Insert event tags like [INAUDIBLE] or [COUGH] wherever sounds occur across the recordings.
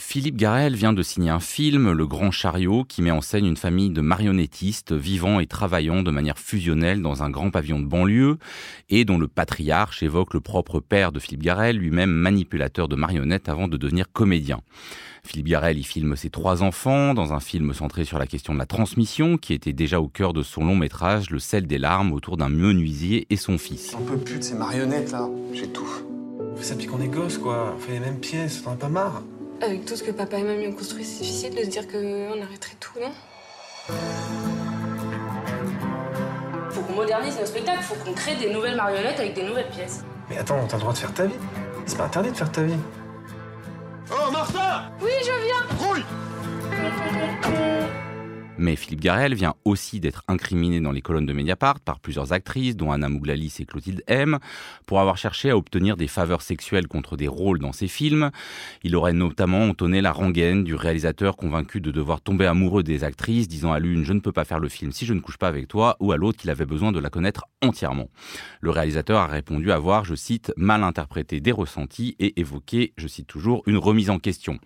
Philippe Garel vient de signer un film, Le Grand Chariot, qui met en scène une famille de marionnettistes vivant et travaillant de manière fusionnelle dans un grand pavillon de banlieue et dont le patriarche évoque le propre père de Philippe Garel, lui-même manipulateur de marionnettes avant de devenir comédien. Philippe Garel y filme ses trois enfants dans un film centré sur la question de la transmission qui était déjà au cœur de son long métrage Le sel des larmes autour d'un menuisier et son fils. On peut plus de ces marionnettes là, j'ai tout. On fait ça depuis qu'on est gosse quoi, on fait les mêmes pièces, t'en as pas marre Avec tout ce que papa et mamie ont construit, c'est difficile de se dire qu'on arrêterait tout, non? Faut qu'on modernise nos spectacles, faut qu'on crée des nouvelles marionnettes avec des nouvelles pièces. Mais attends, t'as le droit de faire ta vie. C'est pas interdit de faire ta vie. Oh Martha! Oui, je viens. Rouille [LAUGHS] Mais Philippe Garel vient aussi d'être incriminé dans les colonnes de Mediapart par plusieurs actrices, dont Anna Mouglalis et Clotilde M, pour avoir cherché à obtenir des faveurs sexuelles contre des rôles dans ses films. Il aurait notamment entonné la rengaine du réalisateur convaincu de devoir tomber amoureux des actrices, disant à l'une « je ne peux pas faire le film si je ne couche pas avec toi » ou à l'autre qu'il avait besoin de la connaître entièrement. Le réalisateur a répondu avoir, je cite, mal interprété des ressentis et évoqué, je cite toujours, une remise en question.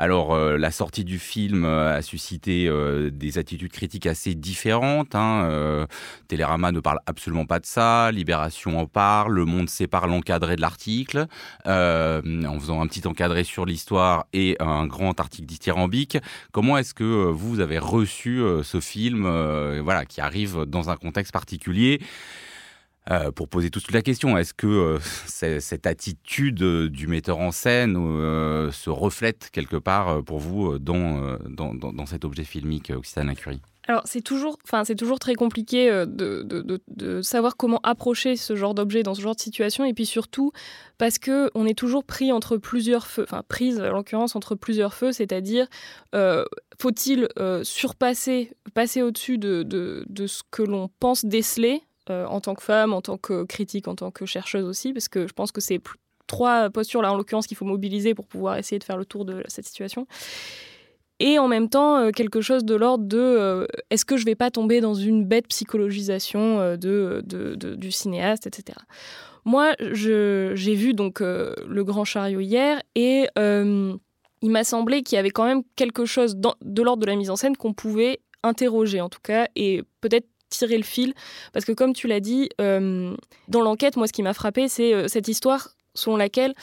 Alors, euh, la sortie du film euh, a suscité euh, des attitudes critiques assez différentes. Hein. Télérama ne parle absolument pas de ça, Libération en parle, Le Monde sépare l'encadré de l'article, en faisant un petit encadré sur l'histoire et un grand article dithyrambique. Comment est-ce que vous avez reçu ce film, voilà, qui arrive dans un contexte particulier? Euh, pour poser toute la question, est-ce que euh, [LAUGHS] cette attitude euh, du metteur en scène se reflète quelque part pour vous dans, dans, dans, cet objet filmique Occitane Curie Alors c'est toujours, enfin c'est toujours très compliqué de, de- de- savoir comment approcher ce genre d'objet dans ce genre de situation. Et puis surtout parce que on est toujours pris entre plusieurs feux, enfin prise en l'occurrence entre plusieurs feux, c'est-à-dire faut-il surpasser, passer au-dessus de, de- de ce que l'on pense déceler euh, en tant que femme, en tant que critique, en tant que chercheuse aussi, parce que je pense que c'est trois postures là en l'occurrence qu'il faut mobiliser pour pouvoir essayer de faire le tour de cette situation et en même temps euh, quelque chose de l'ordre de euh, est-ce que je vais pas tomber dans une bête psychologisation de, du cinéaste, etc. Moi, j'ai vu donc le Grand Chariot hier et il m'a semblé qu'il y avait quand même quelque chose de l'ordre de la mise en scène qu'on pouvait interroger en tout cas et peut-être tirer le fil. Parce que comme tu l'as dit euh, dans l'enquête moi ce qui m'a frappé c'est euh, cette histoire selon laquelle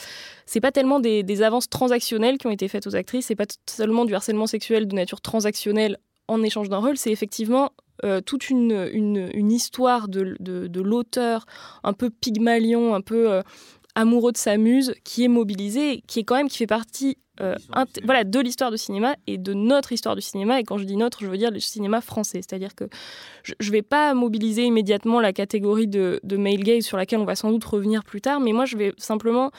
c'est pas tellement des, avances transactionnelles qui ont été faites aux actrices, c'est pas seulement du harcèlement sexuel de nature transactionnelle en échange d'un rôle, c'est effectivement euh, toute une, une, histoire de, de, de l'auteur un peu pygmalion, un peu amoureux de sa muse, qui est mobilisée, qui est quand même qui fait partie euh, voilà, de l'histoire du cinéma et de notre histoire du cinéma. Et quand je dis notre, je veux dire le cinéma français. C'est-à-dire que je ne vais pas mobiliser immédiatement la catégorie de, de male gaze sur laquelle on va sans doute revenir plus tard, mais moi je vais simplement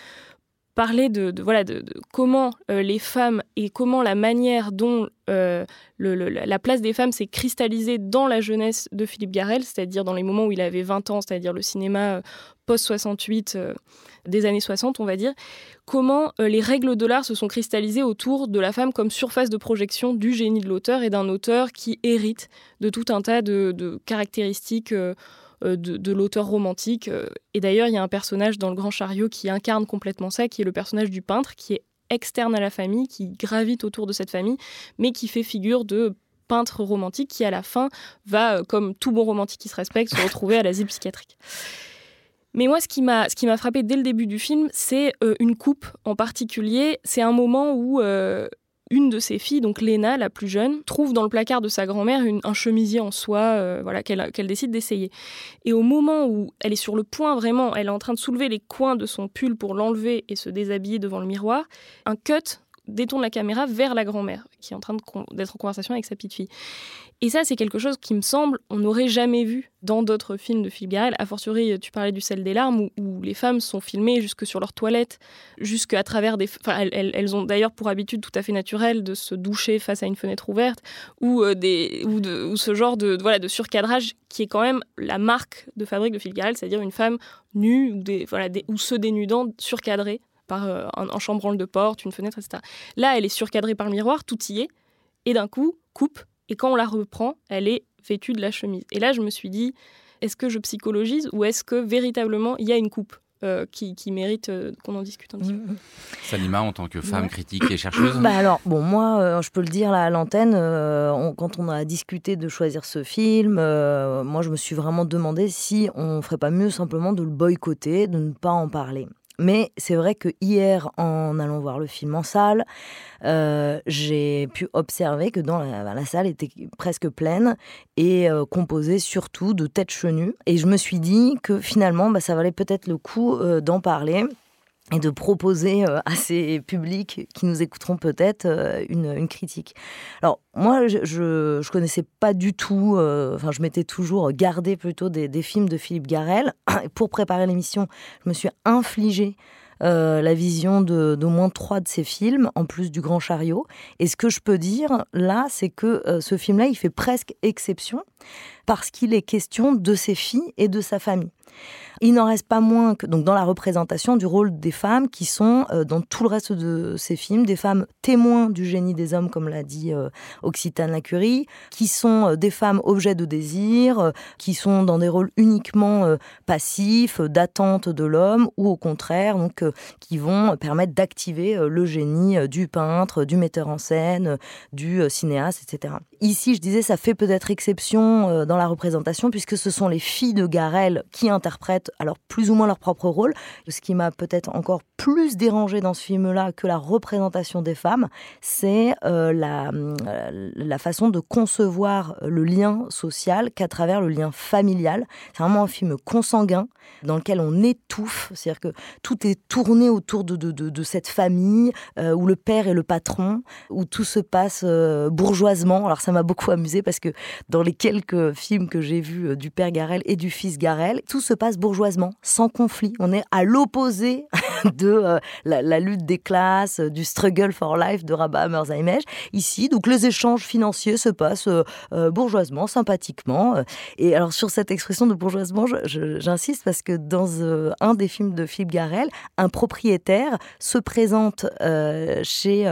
parler de, voilà de, comment euh, les femmes et comment la manière dont euh, le- la la place des femmes s'est cristallisée dans la jeunesse de Philippe Garel, c'est-à-dire dans les moments où il avait 20 ans, c'est-à-dire le cinéma euh, post-68 euh, des années 60, on va dire, comment les règles de l'art se sont cristallisées autour de la femme comme surface de projection du génie de l'auteur et d'un auteur qui hérite de tout un tas de, caractéristiques de, de l'auteur romantique. euh. Et d'ailleurs, il y a un personnage dans Le Grand Chariot qui incarne complètement ça, qui est le personnage du peintre, qui est externe à la famille, qui gravite autour de cette famille, mais qui fait figure de peintre romantique qui, à la fin, va, euh, comme tout bon romantique qui se respecte, se retrouver à l'asile psychiatrique. Mais moi, ce qui m'a, frappé dès le début du film, c'est euh, une coupe en particulier. C'est un moment où euh, une de ses filles, donc Léna, la plus jeune, trouve dans le placard de sa grand-mère un chemisier en soie, euh, voilà, qu'elle décide d'essayer. Et au moment où elle est sur le point vraiment, elle est en train de soulever les coins de son pull pour l'enlever et se déshabiller devant le miroir, un cut détourne la caméra vers la grand-mère qui est en train d'être en conversation avec sa petite fille. Et ça, c'est quelque chose qui me semble, on n'aurait jamais vu dans d'autres films de Philippe Garrel. A fortiori, tu parlais du sel des larmes, où, les femmes sont filmées jusque sur leur toilette, jusque à travers des... Enfin, elles, elles- ont d'ailleurs pour habitude tout à fait naturelle de se doucher face à une fenêtre ouverte, ou, euh, des, ou, ce genre de, voilà, de surcadrage qui est quand même la marque de fabrique de Philippe Garrel, c'est-à-dire une femme nue, ou, voilà, ou se dénudant, surcadrée par euh, un, un chambranle de porte, une fenêtre, etc. Là, elle est surcadrée par le miroir, tout y est, et d'un coup, coupe, et quand on la reprend, elle est vêtue de la chemise. Et là, je me suis dit, est-ce que je psychologise ou est-ce que véritablement il y a une coupe euh, qui, mérite euh, qu'on en discute un petit peu? Salima, en tant que femme critique et chercheuse? Bah Alors, bon, moi, euh, je peux le dire là, à l'antenne, quand on a discuté de choisir ce film, moi, je me suis vraiment demandé si on ferait pas mieux simplement de le boycotter, de ne pas en parler. Mais c'est vrai que hier, en allant voir le film en salle, euh, j'ai pu observer que dans la, salle était presque pleine et euh, composée surtout de têtes chenues. Et je me suis dit que finalement, bah, ça valait peut-être le coup euh, d'en parler et de proposer à ces publics qui nous écouteront peut-être une, critique. Alors moi, je, je, connaissais pas du tout, enfin je m'étais toujours gardé plutôt des, films de Philippe Garel. [CLEARS THROAT] Pour préparer l'émission, je me suis infligé euh, la vision d'au moins trois de ses films, en plus du Grand Chariot. Et ce que je peux dire là, c'est que euh, ce film-là, il fait presque exception parce qu'il est question de ses filles et de sa famille. Il n'en reste pas moins que donc dans la représentation du rôle des femmes qui sont euh, dans tout le reste de ces films des femmes témoins du génie des hommes comme l'a dit euh, Occitane Lacurie, qui sont euh, des femmes objets de désir, qui sont dans des rôles uniquement passifs, d'attente de l'homme ou au contraire donc qui vont permettre d'activer le génie du peintre, du metteur en scène, du cinéaste, etc. Ici, je disais, ça fait peut-être exception dans la représentation puisque ce sont les filles de Garel qui interprètent alors plus ou moins leur propre rôle. Ce qui m'a peut-être encore plus dérangé dans ce film-là que la représentation des femmes, c'est euh, la, euh, la façon de concevoir le lien social qu'à travers le lien familial. C'est vraiment un film consanguin dans lequel on étouffe, c'est-à-dire que tout est tourné autour de, cette famille euh, où le père est le patron, où tout se passe bourgeoisement. Ça m'a beaucoup amusé parce que dans les quelques films que j'ai vus du père Garel et du fils Garel, tout se passe bourgeoisement sans conflit. On est à l'opposé [LAUGHS] de euh, la, lutte des classes, euh, du struggle for life de Rabat Hammerzheimej. Ici, donc les échanges financiers se passent euh, bourgeoisement, sympathiquement. Et alors sur cette expression de bourgeoisement, j'insiste parce que dans un des films de Philippe Garel, un propriétaire se présente chez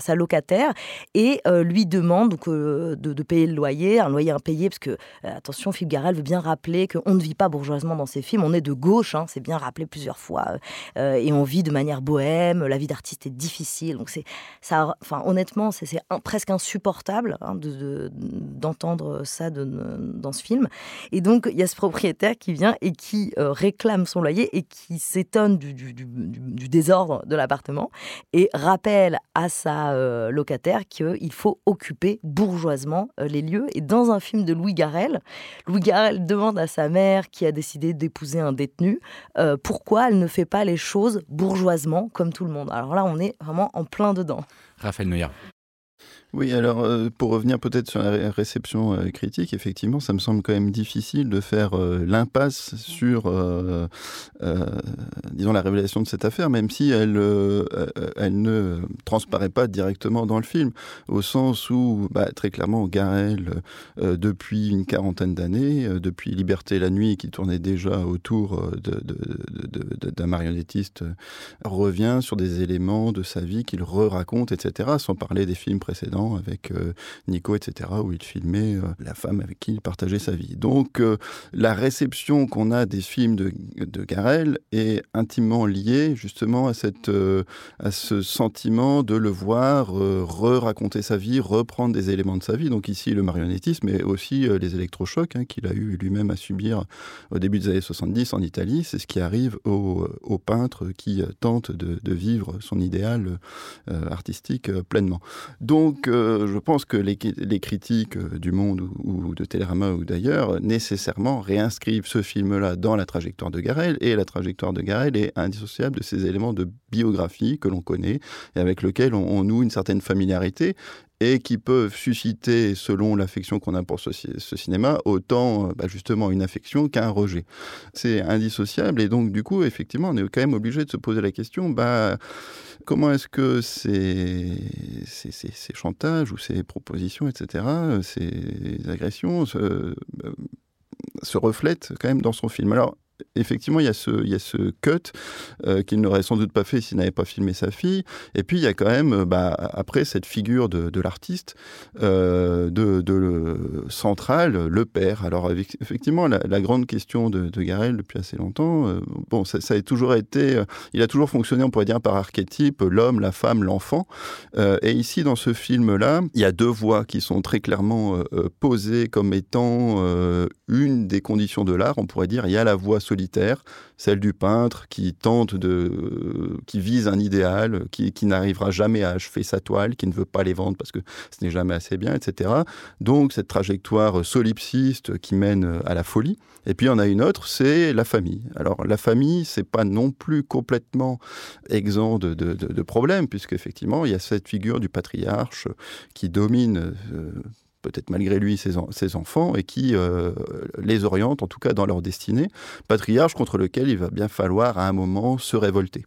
sa locataire et lui demande donc, de, de, payer le loyer, un loyer impayé, parce que, attention, Philippe Garel veut bien rappeler qu'on ne vit pas bourgeoisement dans ses films on est de gauche, hein, c'est bien rappelé plusieurs fois, euh, et on vit de manière bohème, la vie d'artiste est difficile. Donc c'est ça, enfin honnêtement, c'est presque insupportable hein, d'entendre ça dans ce film. Et donc il y a ce propriétaire qui vient et qui euh, réclame son loyer et qui s'étonne du, désordre de l'appartement et rappelle à sa euh, locataire qu'il faut occuper bourgeoisement les lieux. Et dans un film de Louis Garrel, Louis Garrel demande à sa mère qui a décidé d'épouser un détenu, euh, pourquoi elle ne fait pas les choses bourgeoisement comme tout le monde Alors là, on est vraiment en plein dedans. Raphaël Neuer. Oui, alors euh, pour revenir peut-être sur la réception euh, critique, effectivement, ça me semble quand même difficile de faire euh, l'impasse sur, disons, la révélation de cette affaire, même si elle, elle ne transparaît pas directement dans le film, au sens où, bah, très clairement, Garel, depuis une quarantaine d'années, depuis Liberté la nuit, qui tournait déjà autour d'un marionnettiste, revient sur des éléments de sa vie qu'il re-raconte, etc., sans parler des films précédents avec euh, Nico, etc., où il filmait euh, la femme avec qui il partageait sa vie. Donc euh, la réception qu'on a des films de, de Garel est intimement liée justement à, cette, à ce sentiment de le voir re-raconter sa vie, reprendre des éléments de sa vie. Donc ici le marionnettisme, mais aussi les électrochocs hein, qu'il a eu lui-même à subir au début des années 70 en Italie. C'est ce qui arrive aux, aux peintres qui tentent de, de, vivre son idéal artistique pleinement. Donc je pense que les, critiques euh, du Monde ou, de Télérama ou d'ailleurs nécessairement réinscrivent ce film-là dans la trajectoire de Garel et la trajectoire de Garel est indissociable de ces éléments de biographie que l'on connaît et avec lesquels on, noue une certaine familiarité et qui peuvent susciter, selon l'affection qu'on a pour ce, cinéma, autant euh, bah, justement une affection qu'un rejet. C'est indissociable et donc du coup, effectivement, on est quand même obligé de se poser la question, bah, comment est-ce que ces, chantages ou ces propositions, etc., ces agressions se, euh, se reflètent quand même dans son film? Effectivement, il y a ce, il y a ce cut euh, qu'il n'aurait sans doute pas fait s'il n'avait pas filmé sa fille. Et puis, il y a quand même, bah, après, cette figure de, l'artiste, euh, de, le, central, le père. Alors, effectivement, la, grande question de, de Garel depuis assez longtemps, euh, bon, ça, ça, a toujours été, il a toujours fonctionné, on pourrait dire, par archétype, l'homme, la femme, l'enfant. Et ici, dans ce film-là, il y a deux voix qui sont très clairement posées comme étant une des conditions de l'art, on pourrait dire. Il y a la voix solitaire, celle du peintre qui tente de, qui vise un idéal, qui, n'arrivera jamais à achever sa toile, qui ne veut pas les vendre parce que ce n'est jamais assez bien, etc. Donc cette trajectoire solipsiste qui mène à la folie. Et puis en a une autre, c'est la famille. Alors la famille, c'est pas non plus complètement exempt de, de, problèmes, puisqu'effectivement il y a cette figure du patriarche qui domine. Euh, peut-être malgré lui ses, en, ses, enfants, et qui euh, les oriente, en tout cas dans leur destinée, patriarche contre lequel il va bien falloir à un moment se révolter.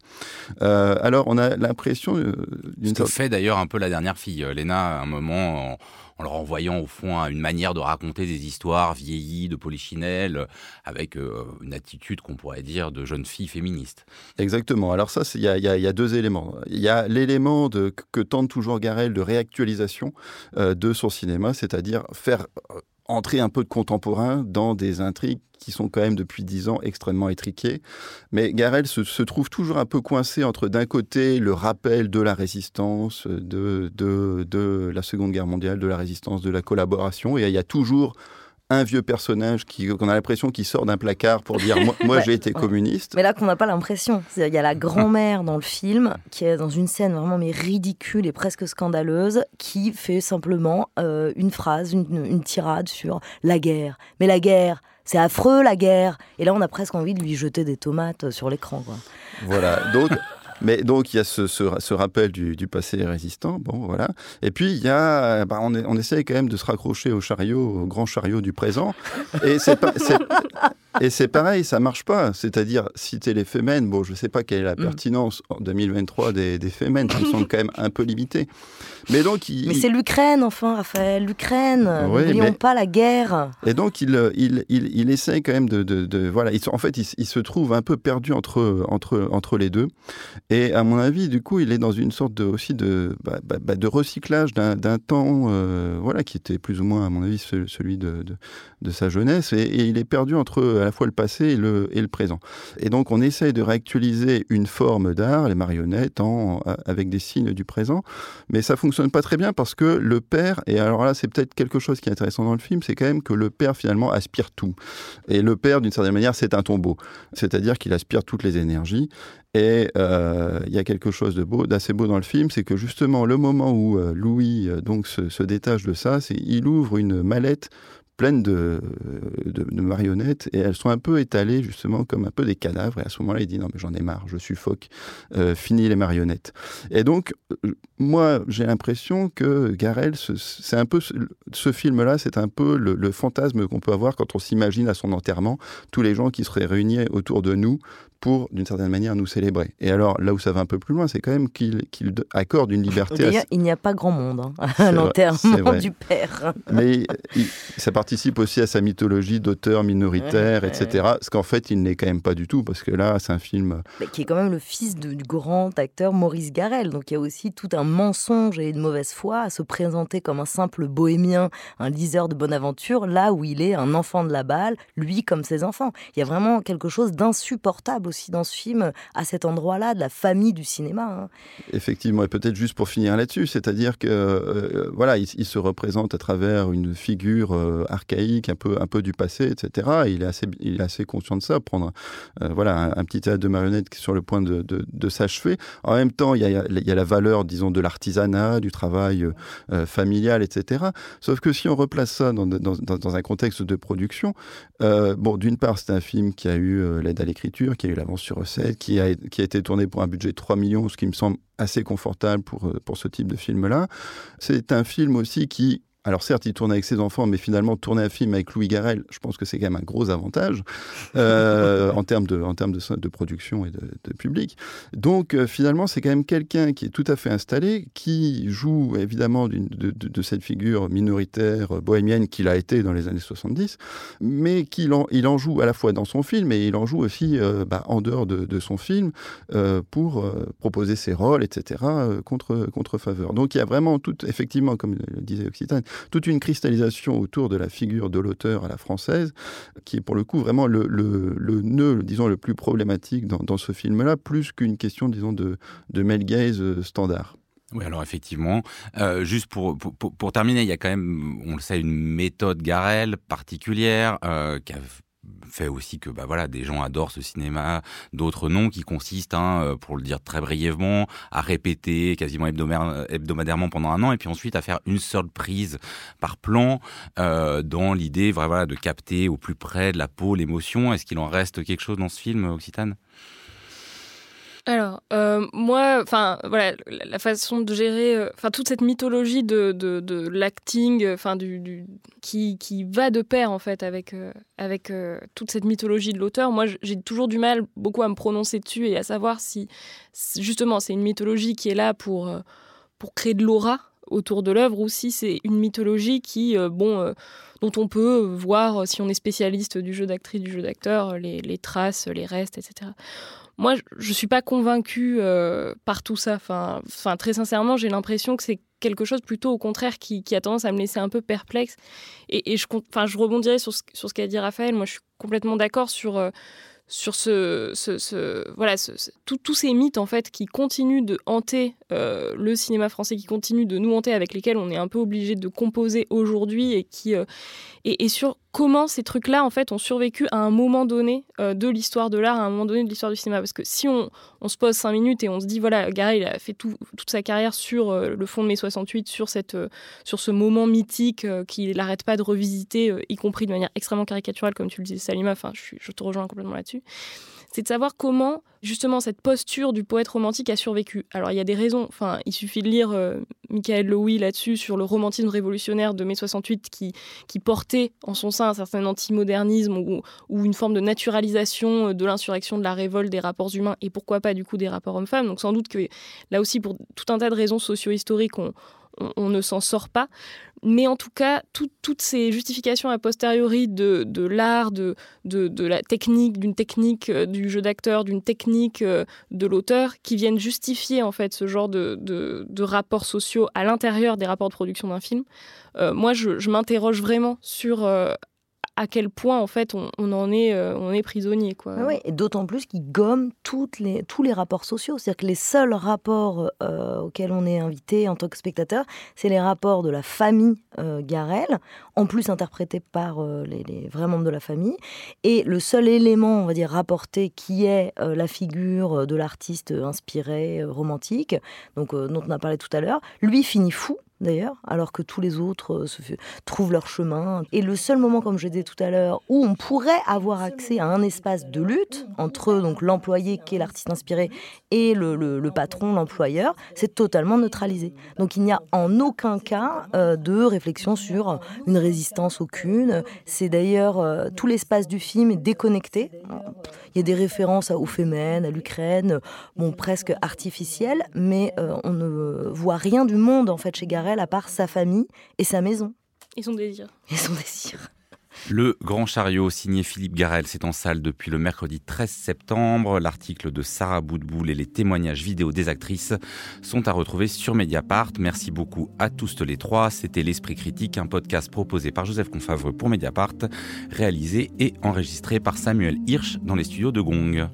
Euh, alors on a l'impression... Euh, Ce que sorte... fait d'ailleurs un peu la dernière fille, Léna, à un moment... En en le renvoyant au fond une manière de raconter des histoires vieillies de polichinelle, avec euh, une attitude qu'on pourrait dire de jeune fille féministe. Exactement. Alors ça, il y, a deux éléments. Il y a l'élément que tente toujours Garel de réactualisation euh, de son cinéma, c'est-à-dire faire euh, entrer un peu de contemporain dans des intrigues qui sont quand même depuis dix ans extrêmement étriquées. Mais Garel se, trouve toujours un peu coincé entre d'un côté le rappel de la résistance, de, de la Seconde Guerre mondiale, de la résistance, de la collaboration, et il y a toujours un vieux personnage qui qu'on a l'impression qu'il sort d'un placard pour dire moi, moi [LAUGHS] ouais, j'ai été communiste. Mais là qu'on n'a pas l'impression. Il y a la [LAUGHS] grand-mère dans le film qui est dans une scène vraiment mais ridicule et presque scandaleuse qui fait simplement euh, une phrase, une, une tirade sur la guerre. Mais la guerre, c'est affreux la guerre. Et là on a presque envie de lui jeter des tomates sur l'écran. Voilà. Donc mais donc il y a ce, rappel du, passé résistant, bon voilà. Et puis il y a, bah, on, on essaye quand même de se raccrocher au chariot, au grand chariot du présent. Et c'est et c'est pareil, ça marche pas. C'est-à-dire citer les femmes, bon, je sais pas quelle est la pertinence en 2023 des, des femmes, qui sont quand même un peu limitées. Mais donc il... Mais c'est l'Ukraine, enfin, Raphaël, l'Ukraine. Oui, N'oublions mais... pas la guerre. Et donc il, il, il, il essaye quand même de, de, de voilà. Il, en fait, il, il, se trouve un peu perdu entre entre entre les deux. Et à mon avis, du coup, il est dans une sorte de, aussi de, bah, bah, de recyclage d'un temps euh, voilà, qui était plus ou moins, à mon avis, celui de, de, de sa jeunesse. Et, et, il est perdu entre à la fois le passé et le, et le présent. Et donc, on essaye de réactualiser une forme d'art, les marionnettes, en, avec des signes du présent. Mais ça fonctionne pas très bien parce que le père, et alors là, c'est peut-être quelque chose qui est intéressant dans le film, c'est quand même que le père, finalement, aspire tout. Et le père, d'une certaine manière, c'est un tombeau. C'est-à-dire qu'il aspire toutes les énergies. Et euh, il y a quelque chose de beau, d'assez beau dans le film, c'est que justement le moment où euh, Louis euh, donc se, se, détache de ça, c'est il ouvre une mallette pleine de, de, de, marionnettes et elles sont un peu étalées justement comme un peu des cadavres et à ce moment-là il dit non mais j'en ai marre je suffoque euh, fini les marionnettes et donc moi j'ai l'impression que Garel c'est un peu ce, ce film là c'est un peu le, le fantasme qu'on peut avoir quand on s'imagine à son enterrement tous les gens qui seraient réunis autour de nous pour, d'une certaine manière, nous célébrer. Et alors, là où ça va un peu plus loin, c'est quand même qu'il qu accorde une liberté. D'ailleurs, à... il n'y a pas grand monde hein, [LAUGHS] à l'enterrement du père. Mais il, ça participe aussi à sa mythologie d'auteur minoritaire, ouais, etc. Ouais. Ce qu'en fait, il n'est quand même pas du tout, parce que là, c'est un film. Mais qui est quand même le fils de, du grand acteur Maurice Garel. Donc il y a aussi tout un mensonge et une mauvaise foi à se présenter comme un simple bohémien, un liseur de bonne aventure, là où il est un enfant de la balle, lui comme ses enfants. Il y a vraiment quelque chose d'insupportable aussi dans ce film, à cet endroit-là, de la famille du cinéma. Hein. Effectivement, et peut-être juste pour finir là-dessus, c'est-à-dire que euh, voilà, il, il, se représente à travers une figure euh, archaïque, un peu, un peu du passé, etc. Et il est assez, il est assez conscient de ça. Prendre euh, voilà un, petit théâtre de marionnettes qui est sur le point de, de, s'achever. En même temps, il y, a, il y a la valeur, disons, de l'artisanat, du travail euh, familial, etc. Sauf que si on replace ça dans, dans, un contexte de production, euh, bon, d'une part, c'est un film qui a eu l'aide à l'écriture, qui a eu l'avance sur recette, qui a, qui a été tourné pour un budget de 3 millions, ce qui me semble assez confortable pour, pour ce type de film-là. C'est un film aussi qui alors certes, il tourne avec ses enfants, mais finalement tourner un film avec Louis Garrel, je pense que c'est quand même un gros avantage euh, [LAUGHS] en termes de, en termes de, de production et de, public. Donc euh, finalement, c'est quand même quelqu'un qui est tout à fait installé, qui joue évidemment de, de, cette figure minoritaire bohémienne qu'il a été dans les années 70, mais qu'il en, il en joue à la fois dans son film et il en joue aussi euh, bah, en dehors de, son film pour proposer ses rôles, etc. contre contre faveur. Donc il y a vraiment tout, effectivement, comme le disait Occitane, toute une cristallisation autour de la figure de l'auteur à la française, qui est pour le coup vraiment le, nœud, disons, le plus problématique dans, ce film-là, plus qu'une question, disons, de, de male gaze euh, standard. Oui, alors effectivement, euh, juste pour, pour, terminer, il y a quand même, on le sait, une méthode Garel particulière euh, qui a fait aussi que bah voilà des gens adorent ce cinéma, d'autres non, qui consiste, hein, euh, pour le dire très brièvement, à répéter quasiment hebdomadairement pendant un an et puis ensuite à faire une seule prise par plan euh, dans l'idée voilà de capter au plus près de la peau l'émotion. Est-ce qu'il en reste quelque chose dans ce film, Occitane? Alors, euh, moi, enfin, voilà, la façon de gérer, euh, enfin, toute cette mythologie de, de, de l'acting, enfin, du, qui, qui va de pair, en fait, avec, euh, avec toute cette mythologie de l'auteur. Moi, j'ai toujours du mal beaucoup à me prononcer dessus et à savoir si, justement, c'est une mythologie qui est là pour, pour créer de l'aura autour de l'œuvre ou si c'est une mythologie qui, bon, dont on peut voir, si on est spécialiste du jeu d'actrice, du jeu d'acteur, les, les traces, les restes, etc moi, je ne suis pas convaincue euh, par tout ça. Enfin, très sincèrement, j'ai l'impression que c'est quelque chose plutôt au contraire qui, a tendance à me laisser un peu perplexe. Et, je, enfin, je rebondirai sur ce, sur ce qu'a dit Raphaël. Moi, je suis complètement d'accord sur, euh, sur ce, ce, voilà, tous ces mythes en fait qui continuent de hanter euh, le cinéma français, qui continuent de nous hanter, avec lesquels on est un peu obligé de composer aujourd'hui et et, sur comment ces trucs-là, en fait, ont survécu à un moment donné euh, de l'histoire de l'art, à un moment donné de l'histoire du cinéma. Parce que si on, se pose cinq minutes et on se dit, voilà, Gary, il a fait toute sa carrière sur euh, le fond de mai 68, sur, cette, euh, sur ce moment mythique qu'il n'arrête pas de revisiter, y compris de manière extrêmement caricaturale, comme tu le disais, Salima, enfin, je, je te rejoins complètement là-dessus c'est de savoir comment justement cette posture du poète romantique a survécu. Alors il y a des raisons, enfin il suffit de lire euh, Michael Lowy là-dessus sur le romantisme révolutionnaire de mai 68 qui, qui portait en son sein un certain antimodernisme ou, une forme de naturalisation de l'insurrection, de la révolte, des rapports humains et pourquoi pas du coup des rapports hommes-femmes. Donc sans doute que là aussi pour tout un tas de raisons socio-historiques on, ne s'en sort pas. Mais en tout cas, toutes ces justifications a posteriori de, l'art, de, la technique, d'une technique euh, du jeu d'acteur, d'une technique euh, de l'auteur, qui viennent justifier en fait ce genre de, rapports sociaux à l'intérieur des rapports de production d'un film, euh, moi je, m'interroge vraiment sur à quel point en fait on, en est euh, on est prisonnier quoi. et d'autant plus qu'il gomme les, tous les rapports sociaux, c'est-à-dire que les seuls rapports euh, auxquels on est invité en tant que spectateur, c'est les rapports de la famille euh, Garel, en plus interprétés par les, les, vrais membres de la famille, et le seul élément on va dire rapporté qui est la figure de l'artiste inspiré romantique, donc dont on a parlé tout à l'heure, lui finit fou d'ailleurs, alors que tous les autres euh, se trouvent leur chemin. Et le seul moment, comme je disais tout à l'heure, où on pourrait avoir accès à un espace de lutte entre donc l'employé qui est l'artiste inspiré et le, patron, l'employeur, c'est totalement neutralisé. Donc il n'y a en aucun cas euh, de réflexion sur une résistance aucune. C'est d'ailleurs euh, tout l'espace du film est déconnecté. Il y a des références aux Femen, à l'Ukraine, bon presque artificielles, mais on ne voit rien du monde en fait chez À part sa famille et sa maison. Et son désir. Et son désir. Le Grand Chariot, signé Philippe Garel, c'est en salle depuis le mercredi 13 septembre. L'article de Sarah Boudboul et les témoignages vidéo des actrices sont à retrouver sur Mediapart. Merci beaucoup à tous les trois. C'était L'Esprit Critique, un podcast proposé par Joseph Confavreux pour Mediapart, réalisé et enregistré par Samuel Hirsch dans les studios de Gong.